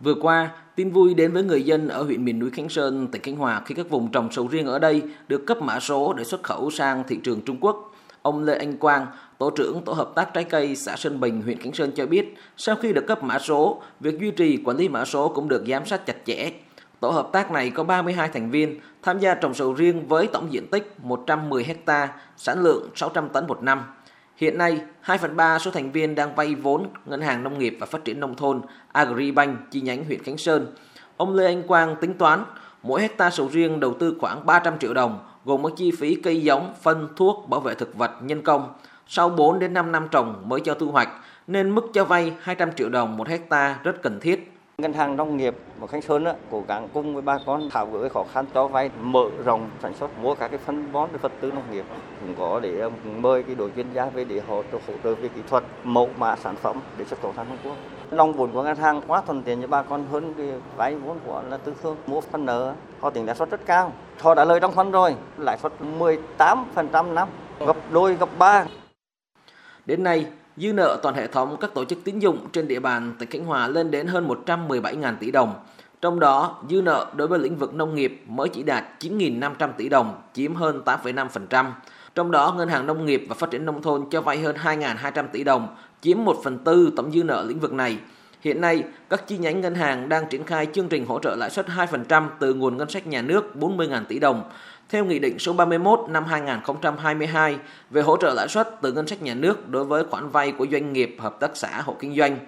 Vừa qua, tin vui đến với người dân ở huyện miền núi Khánh Sơn, tỉnh Khánh Hòa khi các vùng trồng sầu riêng ở đây được cấp mã số để xuất khẩu sang thị trường Trung Quốc. Ông Lê Anh Quang, Tổ trưởng Tổ hợp tác trái cây xã Sơn Bình, huyện Khánh Sơn cho biết, sau khi được cấp mã số, việc duy trì quản lý mã số cũng được giám sát chặt chẽ. Tổ hợp tác này có 32 thành viên tham gia trồng sầu riêng với tổng diện tích 110 ha, sản lượng 600 tấn một năm. Hiện nay, 2 phần 3 số thành viên đang vay vốn Ngân hàng Nông nghiệp và Phát triển Nông thôn Agribank chi nhánh huyện Khánh Sơn. Ông Lê Anh Quang tính toán, mỗi hecta sầu riêng đầu tư khoảng 300 triệu đồng, gồm các chi phí cây giống, phân, thuốc, bảo vệ thực vật, nhân công. Sau 4 đến 5 năm trồng mới cho thu hoạch, nên mức cho vay 200 triệu đồng một hecta rất cần thiết. Ngân hàng nông nghiệp và Khánh Sơn á, cố gắng cùng với bà con tháo gỡ khó khăn cho vay mở rộng sản xuất mua các cái phân bón vật tư nông nghiệp cũng có để ờ, mời cái đội chuyên gia về để hỗ trợ hỗ trợ về kỹ thuật mẫu mã sản phẩm để xuất khẩu sang Trung Quốc. Long vốn của ngân hàng quá thuận tiện cho bà con hơn cái vay vốn của là tư thương mua phân nợ họ tính lãi suất rất cao. Họ đã lời trong phân rồi, lãi suất 18% năm, gấp đôi gấp ba. Đến nay, Dư nợ toàn hệ thống các tổ chức tín dụng trên địa bàn tỉnh Khánh Hòa lên đến hơn 117.000 tỷ đồng. Trong đó, dư nợ đối với lĩnh vực nông nghiệp mới chỉ đạt 9.500 tỷ đồng, chiếm hơn 8,5%. Trong đó, Ngân hàng Nông nghiệp và Phát triển Nông thôn cho vay hơn 2.200 tỷ đồng, chiếm 1 phần tư tổng dư nợ lĩnh vực này. Hiện nay, các chi nhánh ngân hàng đang triển khai chương trình hỗ trợ lãi suất 2% từ nguồn ngân sách nhà nước 40.000 tỷ đồng, theo Nghị định số 31 năm 2022 về hỗ trợ lãi suất từ ngân sách nhà nước đối với khoản vay của doanh nghiệp, hợp tác xã, hộ kinh doanh.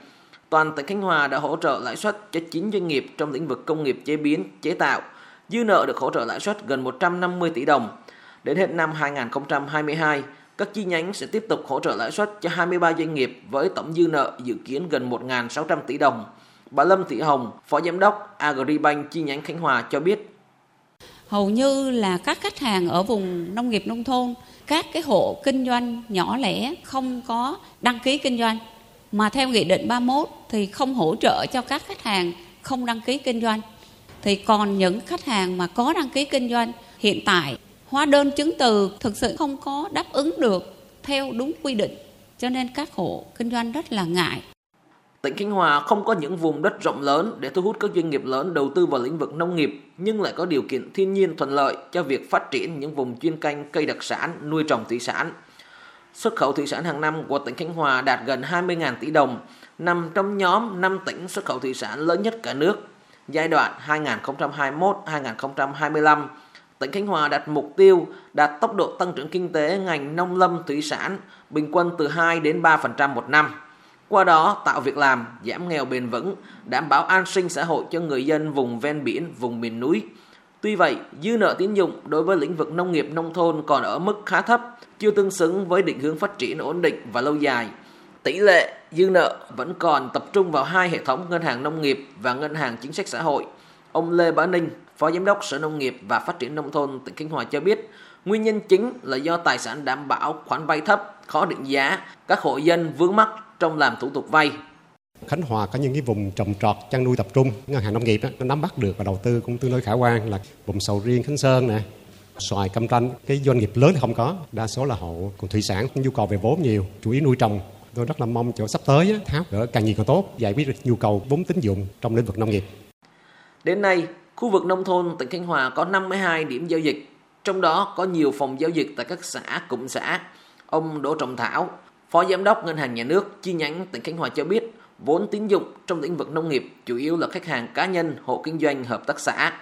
Toàn tỉnh Khánh Hòa đã hỗ trợ lãi suất cho 9 doanh nghiệp trong lĩnh vực công nghiệp chế biến, chế tạo. Dư nợ được hỗ trợ lãi suất gần 150 tỷ đồng. Đến hết năm 2022, các chi nhánh sẽ tiếp tục hỗ trợ lãi suất cho 23 doanh nghiệp với tổng dư nợ dự kiến gần 1.600 tỷ đồng. Bà Lâm Thị Hồng, Phó Giám đốc Agribank chi nhánh Khánh Hòa cho biết. Hầu như là các khách hàng ở vùng nông nghiệp nông thôn các cái hộ kinh doanh nhỏ lẻ không có đăng ký kinh doanh. Mà theo nghị định 31 thì không hỗ trợ cho các khách hàng không đăng ký kinh doanh. Thì còn những khách hàng mà có đăng ký kinh doanh hiện tại hóa đơn chứng từ thực sự không có đáp ứng được theo đúng quy định cho nên các hộ kinh doanh rất là ngại Tỉnh Khánh Hòa không có những vùng đất rộng lớn để thu hút các doanh nghiệp lớn đầu tư vào lĩnh vực nông nghiệp, nhưng lại có điều kiện thiên nhiên thuận lợi cho việc phát triển những vùng chuyên canh cây đặc sản, nuôi trồng thủy sản. Xuất khẩu thủy sản hàng năm của tỉnh Khánh Hòa đạt gần 20.000 tỷ đồng, nằm trong nhóm 5 tỉnh xuất khẩu thủy sản lớn nhất cả nước. Giai đoạn 2021-2025, tỉnh Khánh Hòa đặt mục tiêu đạt tốc độ tăng trưởng kinh tế ngành nông lâm thủy sản bình quân từ 2 đến 3% một năm qua đó tạo việc làm, giảm nghèo bền vững, đảm bảo an sinh xã hội cho người dân vùng ven biển, vùng miền núi. Tuy vậy, dư nợ tín dụng đối với lĩnh vực nông nghiệp nông thôn còn ở mức khá thấp, chưa tương xứng với định hướng phát triển ổn định và lâu dài. Tỷ lệ dư nợ vẫn còn tập trung vào hai hệ thống ngân hàng nông nghiệp và ngân hàng chính sách xã hội. Ông Lê Bá Ninh, Phó Giám đốc Sở Nông nghiệp và Phát triển Nông thôn tỉnh Khánh Hòa cho biết, nguyên nhân chính là do tài sản đảm bảo khoản vay thấp, khó định giá, các hộ dân vướng mắc trong làm thủ tục vay. Khánh Hòa có những cái vùng trồng trọt chăn nuôi tập trung, ngân hàng nông nghiệp đó, nó nắm bắt được và đầu tư cũng tương đối khả quan là vùng sầu riêng Khánh Sơn nè, xoài cam tranh, cái doanh nghiệp lớn không có, đa số là hộ còn thủy sản nhu cầu về vốn nhiều, chủ yếu nuôi trồng. Tôi rất là mong chỗ sắp tới tháo gỡ càng nhiều càng tốt, giải quyết được nhu cầu vốn tín dụng trong lĩnh vực nông nghiệp. Đến nay, khu vực nông thôn tỉnh Khánh Hòa có 52 điểm giao dịch, trong đó có nhiều phòng giao dịch tại các xã, cụm xã. Ông Đỗ Trọng Thảo, Phó Giám đốc Ngân hàng Nhà nước chi nhánh tỉnh Khánh Hòa cho biết, vốn tín dụng trong lĩnh vực nông nghiệp chủ yếu là khách hàng cá nhân, hộ kinh doanh, hợp tác xã.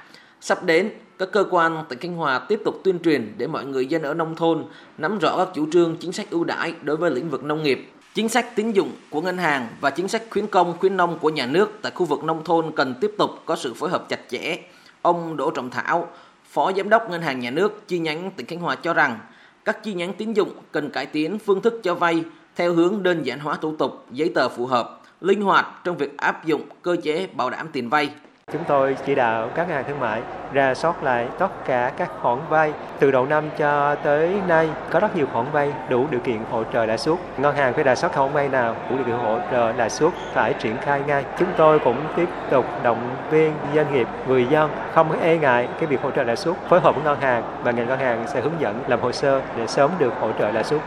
Sắp đến, các cơ quan tỉnh Khánh Hòa tiếp tục tuyên truyền để mọi người dân ở nông thôn nắm rõ các chủ trương chính sách ưu đãi đối với lĩnh vực nông nghiệp. Chính sách tín dụng của ngân hàng và chính sách khuyến công khuyến nông của nhà nước tại khu vực nông thôn cần tiếp tục có sự phối hợp chặt chẽ. Ông Đỗ Trọng Thảo, Phó Giám đốc Ngân hàng Nhà nước chi nhánh tỉnh Khánh Hòa cho rằng các chi nhánh tín dụng cần cải tiến phương thức cho vay theo hướng đơn giản hóa thủ tục, giấy tờ phù hợp, linh hoạt trong việc áp dụng cơ chế bảo đảm tiền vay. Chúng tôi chỉ đạo các ngân hàng thương mại ra soát lại tất cả các khoản vay từ đầu năm cho tới nay có rất nhiều khoản vay đủ điều kiện hỗ trợ lãi suất. Ngân hàng phải ra soát khoản vay nào đủ điều kiện hỗ trợ lãi suất phải triển khai ngay. Chúng tôi cũng tiếp tục động viên doanh nghiệp, người dân không e ngại cái việc hỗ trợ lãi suất, phối hợp với ngân hàng và ngành ngân hàng sẽ hướng dẫn làm hồ sơ để sớm được hỗ trợ lãi suất.